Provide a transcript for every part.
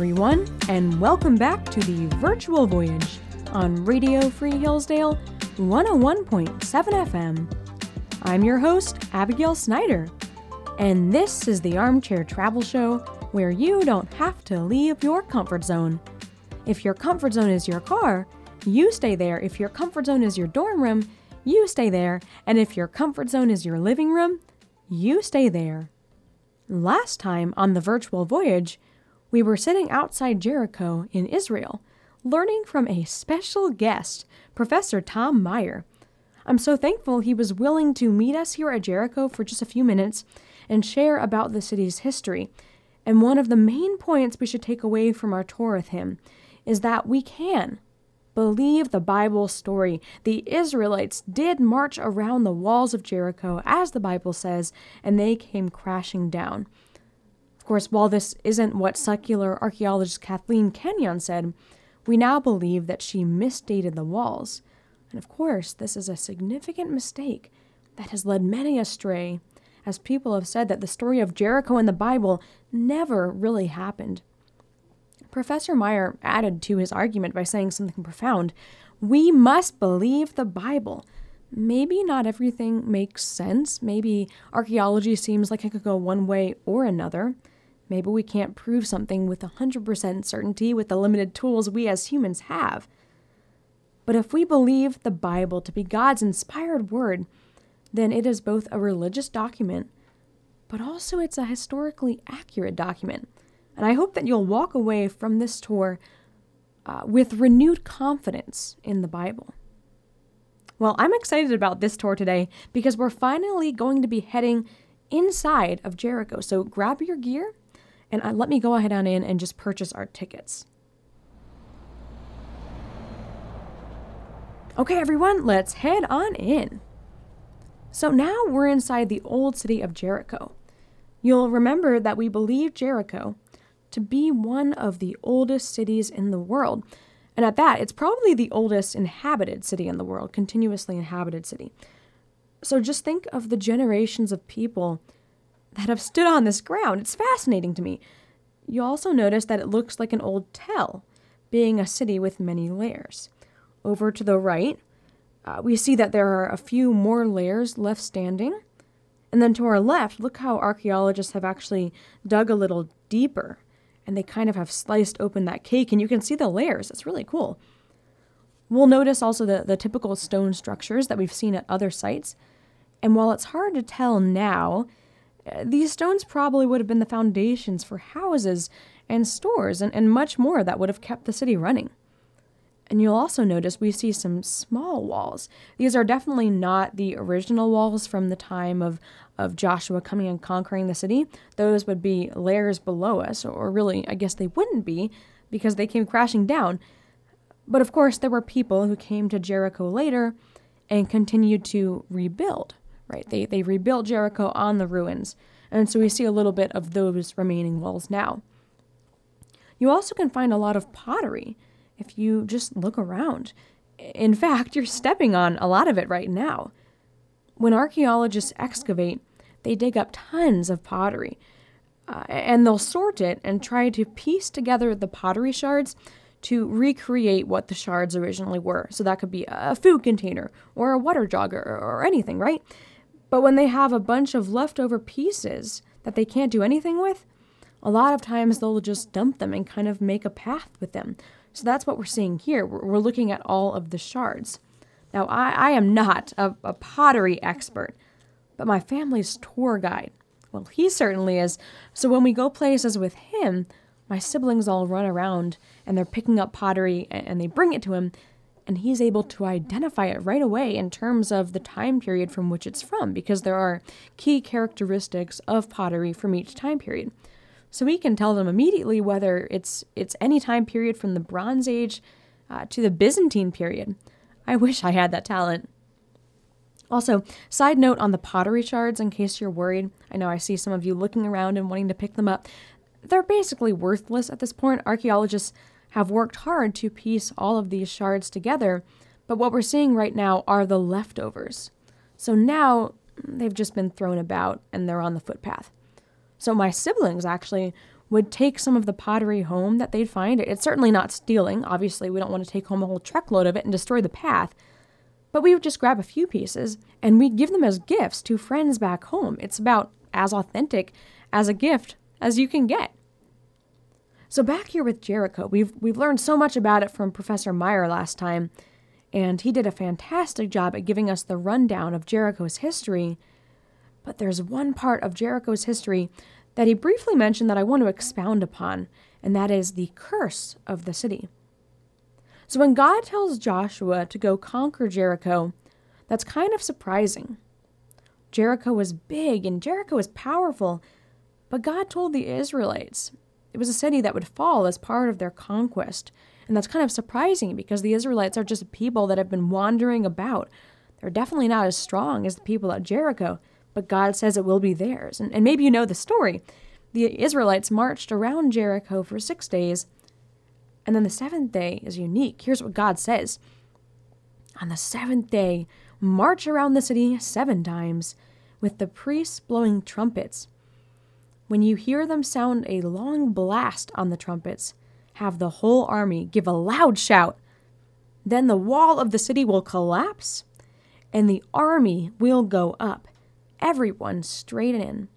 Everyone, and welcome back to the virtual voyage on Radio Free Hillsdale 101.7 FM. I'm your host, Abigail Snyder, and this is the Armchair Travel Show where you don't have to leave your comfort zone. If your comfort zone is your car, you stay there. If your comfort zone is your dorm room, you stay there. And if your comfort zone is your living room, you stay there. Last time on the virtual voyage, we were sitting outside Jericho in Israel, learning from a special guest, Professor Tom Meyer. I'm so thankful he was willing to meet us here at Jericho for just a few minutes and share about the city's history. And one of the main points we should take away from our tour with him is that we can believe the Bible story. The Israelites did march around the walls of Jericho, as the Bible says, and they came crashing down course, while this isn't what secular archaeologist Kathleen Kenyon said, we now believe that she misdated the walls. And of course, this is a significant mistake that has led many astray, as people have said that the story of Jericho in the Bible never really happened. Professor Meyer added to his argument by saying something profound. We must believe the Bible. Maybe not everything makes sense. Maybe archaeology seems like it could go one way or another. Maybe we can't prove something with 100% certainty with the limited tools we as humans have. But if we believe the Bible to be God's inspired word, then it is both a religious document, but also it's a historically accurate document. And I hope that you'll walk away from this tour uh, with renewed confidence in the Bible. Well, I'm excited about this tour today because we're finally going to be heading inside of Jericho. So grab your gear and uh, let me go ahead on in and just purchase our tickets. Okay, everyone, let's head on in. So now we're inside the old city of Jericho. You'll remember that we believe Jericho to be one of the oldest cities in the world. And at that, it's probably the oldest inhabited city in the world, continuously inhabited city. So just think of the generations of people that have stood on this ground. It's fascinating to me. You also notice that it looks like an old tell, being a city with many layers. Over to the right, uh, we see that there are a few more layers left standing. And then to our left, look how archaeologists have actually dug a little deeper and they kind of have sliced open that cake and you can see the layers. It's really cool. We'll notice also the, the typical stone structures that we've seen at other sites. And while it's hard to tell now these stones probably would have been the foundations for houses and stores and, and much more that would have kept the city running. And you'll also notice we see some small walls. These are definitely not the original walls from the time of, of Joshua coming and conquering the city. Those would be layers below us, or really, I guess they wouldn't be because they came crashing down. But of course, there were people who came to Jericho later and continued to rebuild right? They, they rebuilt Jericho on the ruins, and so we see a little bit of those remaining walls now. You also can find a lot of pottery if you just look around. In fact, you're stepping on a lot of it right now. When archaeologists excavate, they dig up tons of pottery. Uh, and they'll sort it and try to piece together the pottery shards to recreate what the shards originally were. So that could be a food container or a water jug or, or anything, right? But when they have a bunch of leftover pieces that they can't do anything with, a lot of times they'll just dump them and kind of make a path with them. So that's what we're seeing here. We're, looking at all of the shards. Now, I, I am not a, a pottery expert, but my family's tour guide, well, he certainly is. So when we go places with him, my siblings all run around and they're picking up pottery and they bring it to him and he's able to identify it right away in terms of the time period from which it's from, because there are key characteristics of pottery from each time period. So we can tell them immediately whether it's it's any time period from the Bronze Age uh, to the Byzantine period. I wish I had that talent. Also, side note on the pottery shards, in case you're worried, I know I see some of you looking around and wanting to pick them up. They're basically worthless at this point. Archaeologists have worked hard to piece all of these shards together, but what we're seeing right now are the leftovers. So now mm, they've just been thrown about and they're on the footpath. So my siblings actually would take some of the pottery home that they'd find. It's certainly not stealing. Obviously, we don't want to take home a whole truckload of it and destroy the path. But we would just grab a few pieces and we'd give them as gifts to friends back home. It's about as authentic as a gift as you can get. So back here with Jericho, we've we've learned so much about it from Professor Meyer last time, and he did a fantastic job at giving us the rundown of Jericho's history. But there's one part of Jericho's history that he briefly mentioned that I want to expound upon, and that is the curse of the city. So when God tells Joshua to go conquer Jericho, that's kind of surprising. Jericho was big and Jericho was powerful, but God told the Israelites it was a city that would fall as part of their conquest. And that's kind of surprising because the Israelites are just people that have been wandering about. They're definitely not as strong as the people at Jericho, but God says it will be theirs. And, and maybe you know the story. The Israelites marched around Jericho for six days and then the seventh day is unique. Here's what God says On the seventh day, march around the city seven times, with the priests blowing trumpets. When you hear them sound a long blast on the trumpets, have the whole army give a loud shout. Then the wall of the city will collapse, and the army will go up, everyone straight in.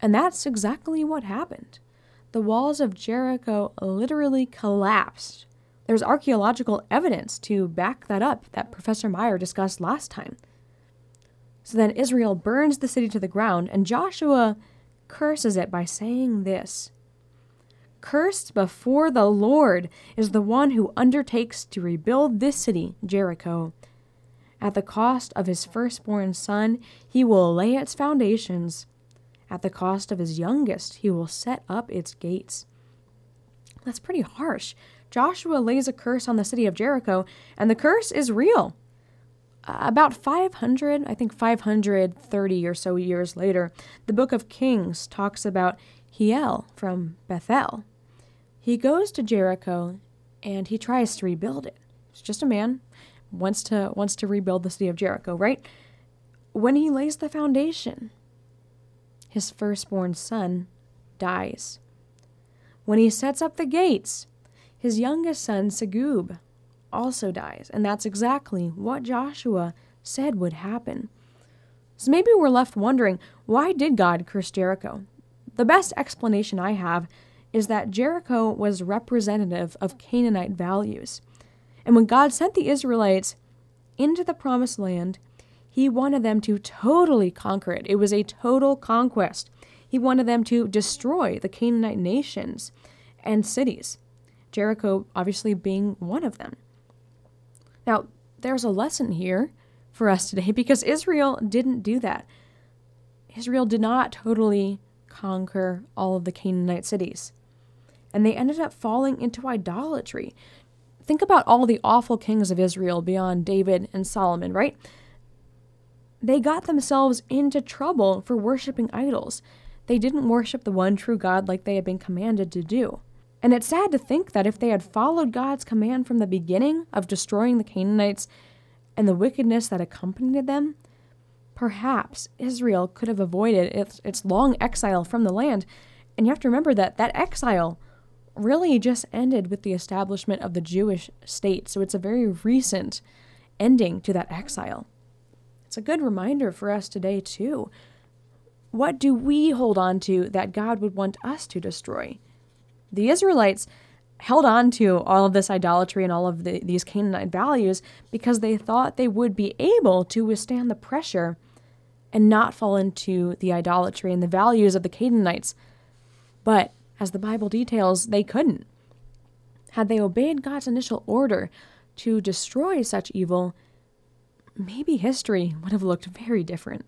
And that's exactly what happened the walls of Jericho literally collapsed. There's archaeological evidence to back that up that Professor Meyer discussed last time. So then Israel burns the city to the ground, and Joshua curses it by saying this Cursed before the Lord is the one who undertakes to rebuild this city, Jericho. At the cost of his firstborn son, he will lay its foundations. At the cost of his youngest, he will set up its gates. That's pretty harsh. Joshua lays a curse on the city of Jericho, and the curse is real. Uh, about 500, I think 530 or so years later, the book of Kings talks about Hiel from Bethel. He goes to Jericho and he tries to rebuild it. He's just a man, wants to wants to rebuild the city of Jericho, right? When he lays the foundation, his firstborn son, dies. When he sets up the gates, his youngest son, Segub, also dies. And that's exactly what Joshua said would happen. So maybe we're left wondering why did God curse Jericho? The best explanation I have is that Jericho was representative of Canaanite values. And when God sent the Israelites into the promised land, he wanted them to totally conquer it. It was a total conquest. He wanted them to destroy the Canaanite nations and cities, Jericho obviously being one of them. Now, there's a lesson here for us today because Israel didn't do that. Israel did not totally conquer all of the Canaanite cities. And they ended up falling into idolatry. Think about all the awful kings of Israel beyond David and Solomon, right? they got themselves into trouble for worshiping idols. They didn't worship the one true God like they had been commanded to do. And it's sad to think that if they had followed God's command from the beginning of destroying the Canaanites and the wickedness that accompanied them, perhaps Israel could have avoided its, its long exile from the land. And you have to remember that that exile really just ended with the establishment of the Jewish state. So it's a very recent ending to that exile. It's a good reminder for us today, too. What do we hold on to that God would want us to destroy? The Israelites held on to all of this idolatry and all of the, these Canaanite values because they thought they would be able to withstand the pressure and not fall into the idolatry and the values of the Canaanites. But as the Bible details, they couldn't. Had they obeyed God's initial order to destroy such evil, maybe history would have looked very different.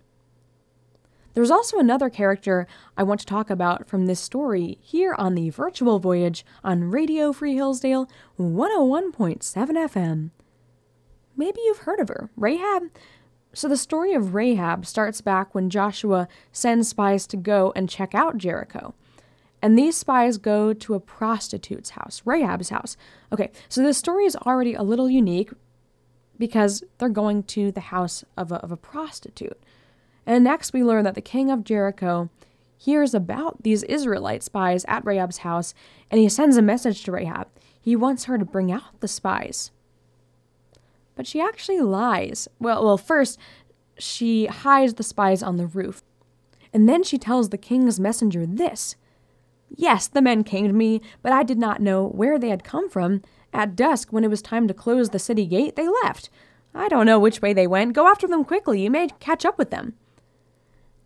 There's also another character I want to talk about from this story here on the virtual voyage on Radio Free Hillsdale 101.7 FM. Maybe you've heard of her, Rahab. So, the story of Rahab starts back when Joshua sends spies to go and check out Jericho. And these spies go to a prostitute's house, Rahab's house. Okay, so this story is already a little unique because they're going to the house of a, of a prostitute. And next we learn that the king of Jericho, hears about these Israelite spies at Rahab's house and he sends a message to Rahab. He wants her to bring out the spies. But she actually lies. Well, well, first she hides the spies on the roof. And then she tells the king's messenger this Yes, the men came to me, but I did not know where they had come from. At dusk, when it was time to close the city gate, they left. I don't know which way they went. Go after them quickly. You may catch up with them.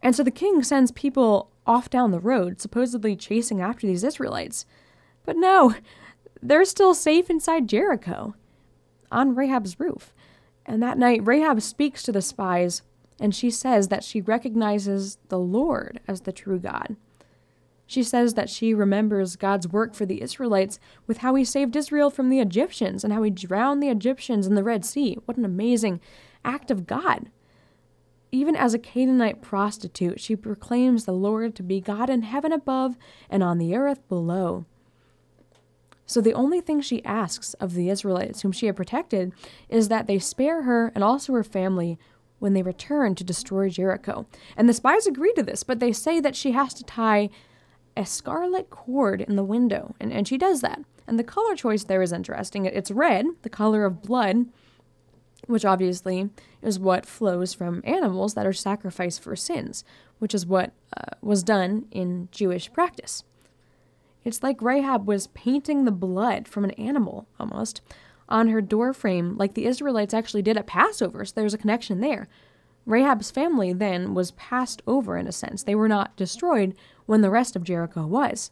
And so the king sends people off down the road, supposedly chasing after these Israelites. But no, they're still safe inside Jericho, on Rahab's roof. And that night, Rahab speaks to the spies, and she says that she recognizes the Lord as the true God. She says that she remembers God's work for the Israelites with how he saved Israel from the Egyptians and how he drowned the Egyptians in the Red Sea. What an amazing act of God. Even as a Canaanite prostitute, she proclaims the Lord to be God in heaven above and on the earth below. So the only thing she asks of the Israelites, whom she had protected, is that they spare her and also her family when they return to destroy Jericho. And the spies agree to this, but they say that she has to tie a scarlet cord in the window, and, and she does that. And the color choice there is interesting. It's red, the color of blood, which obviously is what flows from animals that are sacrificed for sins, which is what uh, was done in Jewish practice. It's like Rahab was painting the blood from an animal, almost, on her doorframe, like the Israelites actually did at Passover, so there's a connection there. Rahab's family then was passed over in a sense. They were not destroyed when the rest of Jericho was.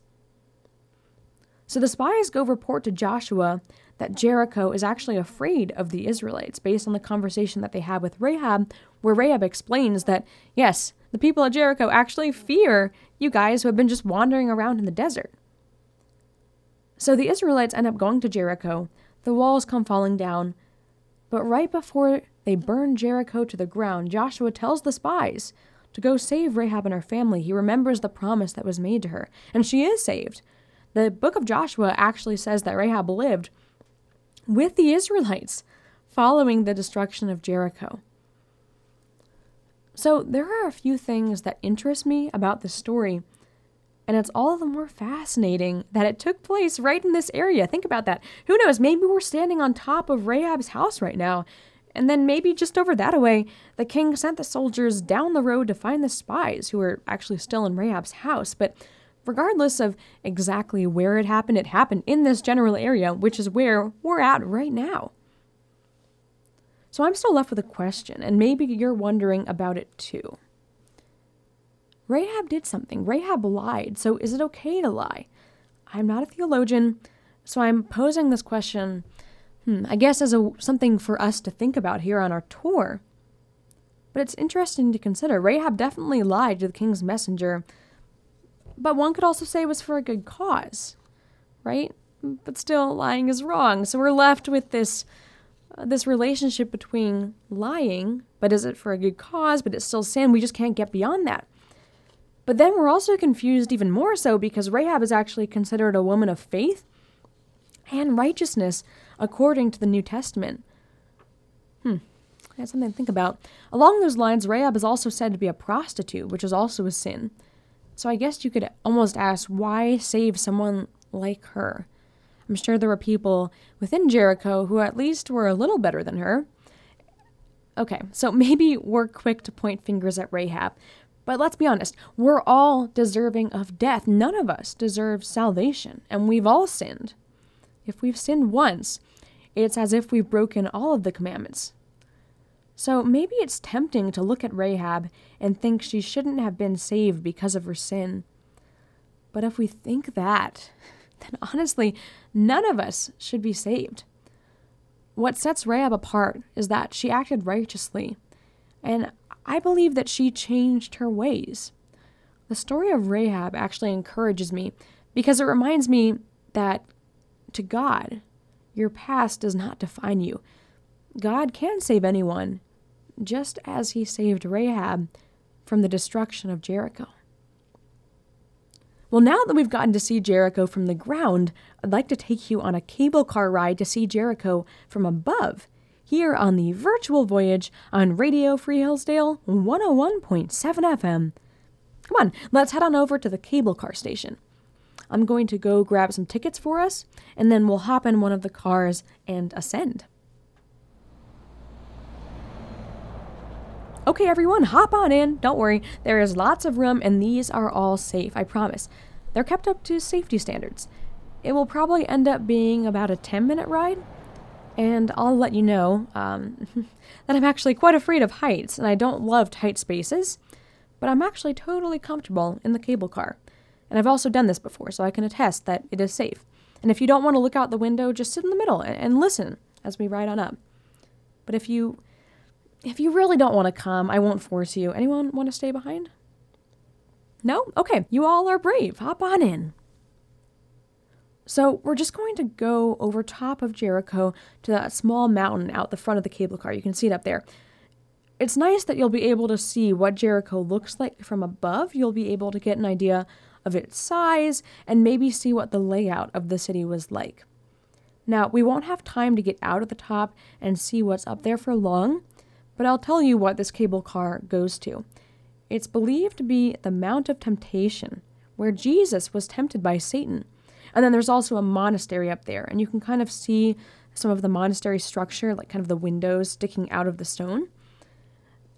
So the spies go report to Joshua that Jericho is actually afraid of the Israelites based on the conversation that they have with Rahab, where Rahab explains that, yes, the people of Jericho actually fear you guys who have been just wandering around in the desert. So the Israelites end up going to Jericho, the walls come falling down, but right before they burn Jericho to the ground, Joshua tells the spies to go save Rahab and her family. He remembers the promise that was made to her, and she is saved. The book of Joshua actually says that Rahab lived with the Israelites following the destruction of Jericho. So there are a few things that interest me about this story, and it's all the more fascinating that it took place right in this area. Think about that. Who knows? Maybe we're standing on top of Rahab's house right now, and then maybe just over that away, the king sent the soldiers down the road to find the spies who were actually still in Rahab's house. But regardless of exactly where it happened, it happened in this general area, which is where we're at right now. So I'm still left with a question, and maybe you're wondering about it too. Rahab did something. Rahab lied, so is it okay to lie? I'm not a theologian, so I'm posing this question Hmm, I guess as a something for us to think about here on our tour. But it's interesting to consider. Rahab definitely lied to the king's messenger, but one could also say it was for a good cause, right? But still, lying is wrong. So we're left with this uh, this relationship between lying, but is it for a good cause? But it's still sin. We just can't get beyond that. But then we're also confused even more so because Rahab is actually considered a woman of faith and righteousness according to the New Testament. Hmm, that's something to think about. Along those lines, Rahab is also said to be a prostitute, which is also a sin. So I guess you could almost ask, why save someone like her? I'm sure there were people within Jericho who at least were a little better than her. Okay, so maybe we're quick to point fingers at Rahab, but let's be honest, we're all deserving of death. None of us deserve salvation, and we've all sinned. If we've sinned once, it's as if we've broken all of the commandments. So maybe it's tempting to look at Rahab and think she shouldn't have been saved because of her sin. But if we think that, then honestly, none of us should be saved. What sets Rahab apart is that she acted righteously, and I believe that she changed her ways. The story of Rahab actually encourages me because it reminds me that to God. Your past does not define you. God can save anyone, just as he saved Rahab from the destruction of Jericho. Well, now that we've gotten to see Jericho from the ground, I'd like to take you on a cable car ride to see Jericho from above, here on the virtual voyage on Radio Free Hillsdale 101.7 FM. Come on, let's head on over to the cable car station. I'm going to go grab some tickets for us, and then we'll hop in one of the cars and ascend. Okay, everyone, hop on in. Don't worry, there is lots of room, and these are all safe, I promise. They're kept up to safety standards. It will probably end up being about a 10 minute ride, and I'll let you know um, that I'm actually quite afraid of heights, and I don't love tight spaces, but I'm actually totally comfortable in the cable car. And I've also done this before, so I can attest that it is safe. And if you don't want to look out the window, just sit in the middle and, and listen as we ride on up. But if you if you really don't want to come, I won't force you. Anyone want to stay behind? No? Okay, you all are brave. Hop on in. So, we're just going to go over top of Jericho to that small mountain out the front of the cable car. You can see it up there. It's nice that you'll be able to see what Jericho looks like from above. You'll be able to get an idea of its size and maybe see what the layout of the city was like. Now, we won't have time to get out at the top and see what's up there for long, but I'll tell you what this cable car goes to. It's believed to be the Mount of Temptation, where Jesus was tempted by Satan. And then there's also a monastery up there, and you can kind of see some of the monastery structure, like kind of the windows sticking out of the stone.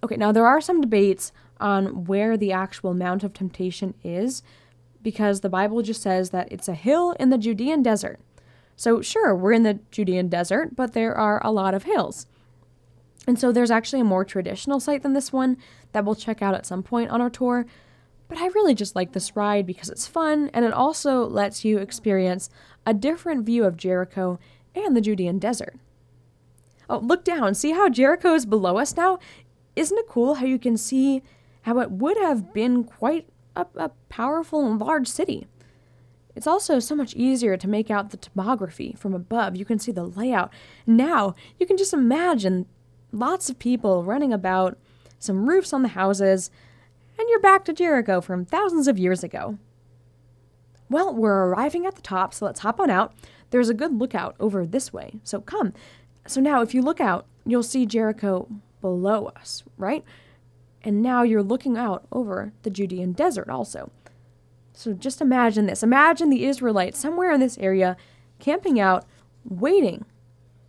Okay, now there are some debates on where the actual Mount of Temptation is, because the Bible just says that it's a hill in the Judean desert. So, sure, we're in the Judean desert, but there are a lot of hills. And so there's actually a more traditional site than this one that we'll check out at some point on our tour. But I really just like this ride because it's fun and it also lets you experience a different view of Jericho and the Judean desert. Oh, look down. See how Jericho is below us now? Isn't it cool how you can see how it would have been quite a, a powerful and large city? It's also so much easier to make out the topography from above. You can see the layout. Now, you can just imagine lots of people running about, some roofs on the houses, and you're back to Jericho from thousands of years ago. Well, we're arriving at the top, so let's hop on out. There's a good lookout over this way, so come. So now, if you look out, you'll see Jericho below us, right? And now you're looking out over the Judean desert also. So just imagine this. Imagine the Israelites somewhere in this area camping out, waiting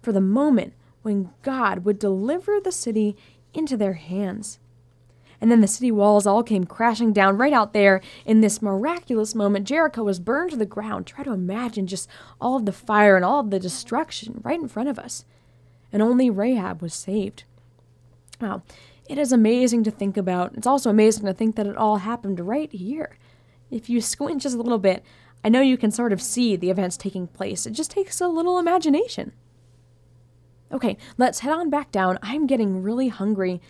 for the moment when God would deliver the city into their hands. And then the city walls all came crashing down right out there in this miraculous moment. Jericho was burned to the ground. Try to imagine just all of the fire and all of the destruction right in front of us. And only Rahab was saved. Wow, it is amazing to think about. It's also amazing to think that it all happened right here. If you squint just a little bit, I know you can sort of see the events taking place. It just takes a little imagination. Okay, let's head on back down. I'm getting really hungry.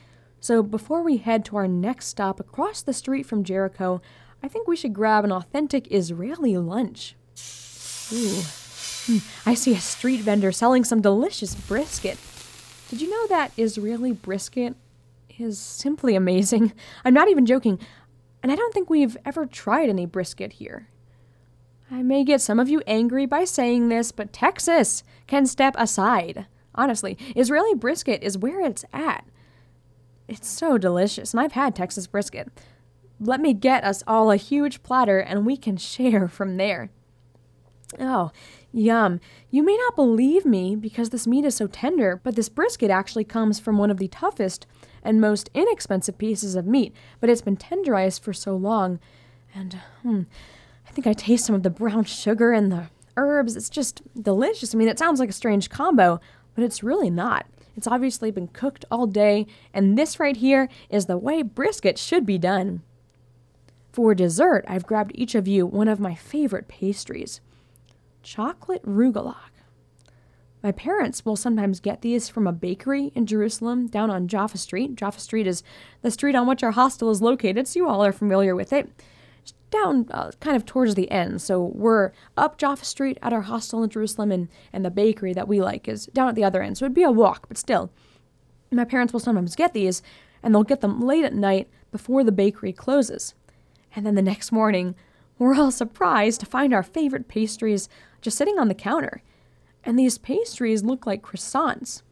So before we head to our next stop across the street from Jericho, I think we should grab an authentic Israeli lunch. Ooh. Hmm, I see a street vendor selling some delicious brisket. Did you know that Israeli brisket is simply amazing? I'm not even joking, and I don't think we've ever tried any brisket here. I may get some of you angry by saying this, but Texas can step aside. Honestly, Israeli brisket is where it's at. It's so delicious, and I've had Texas brisket. Let me get us all a huge platter and we can share from there. Oh, yum. You may not believe me because this meat is so tender, but this brisket actually comes from one of the toughest and most inexpensive pieces of meat, but it's been tenderized for so long. And hmm, I think I taste some of the brown sugar and the herbs. It's just delicious. I mean, it sounds like a strange combo, but it's really not. It's obviously been cooked all day, and this right here is the way brisket should be done. For dessert, I've grabbed each of you one of my favorite pastries chocolate rugelach. My parents will sometimes get these from a bakery in Jerusalem down on Jaffa Street. Jaffa Street is the street on which our hostel is located, so you all are familiar with it down uh, kind of towards the end. So we're up Jaffa Street at our hostel in Jerusalem, and, and the bakery that we like is down at the other end. So it'd be a walk, but still. My parents will sometimes get these, and they'll get them late at night before the bakery closes. And then the next morning, we're all surprised to find our favorite pastries just sitting on the counter. And these pastries look like croissants.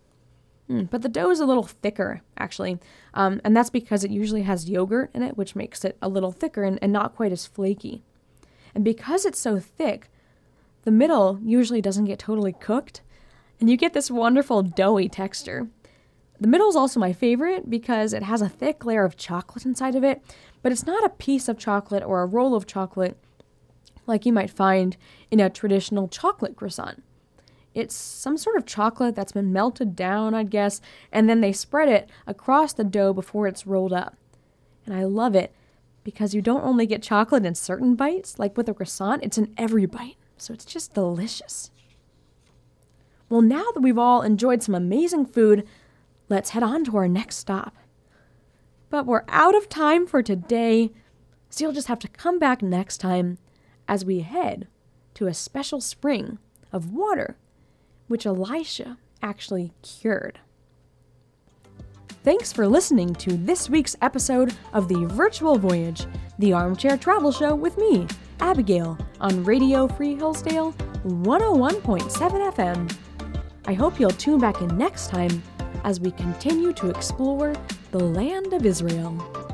Mm, but the dough is a little thicker, actually. Um, and that's because it usually has yogurt in it, which makes it a little thicker and, and not quite as flaky. And because it's so thick, the middle usually doesn't get totally cooked, and you get this wonderful doughy texture. The middle is also my favorite because it has a thick layer of chocolate inside of it, but it's not a piece of chocolate or a roll of chocolate like you might find in a traditional chocolate croissant. It's some sort of chocolate that's been melted down, I'd guess, and then they spread it across the dough before it's rolled up. And I love it because you don't only get chocolate in certain bites, like with a croissant, it's in every bite. So it's just delicious. Well, now that we've all enjoyed some amazing food, let's head on to our next stop. But we're out of time for today, so you'll just have to come back next time as we head to a special spring of water which Elisha actually cured. Thanks for listening to this week's episode of the Virtual Voyage, the Armchair Travel Show with me, Abigail, on Radio Free Hillsdale 101.7 FM. I hope you'll tune back in next time as we continue to explore the land of Israel.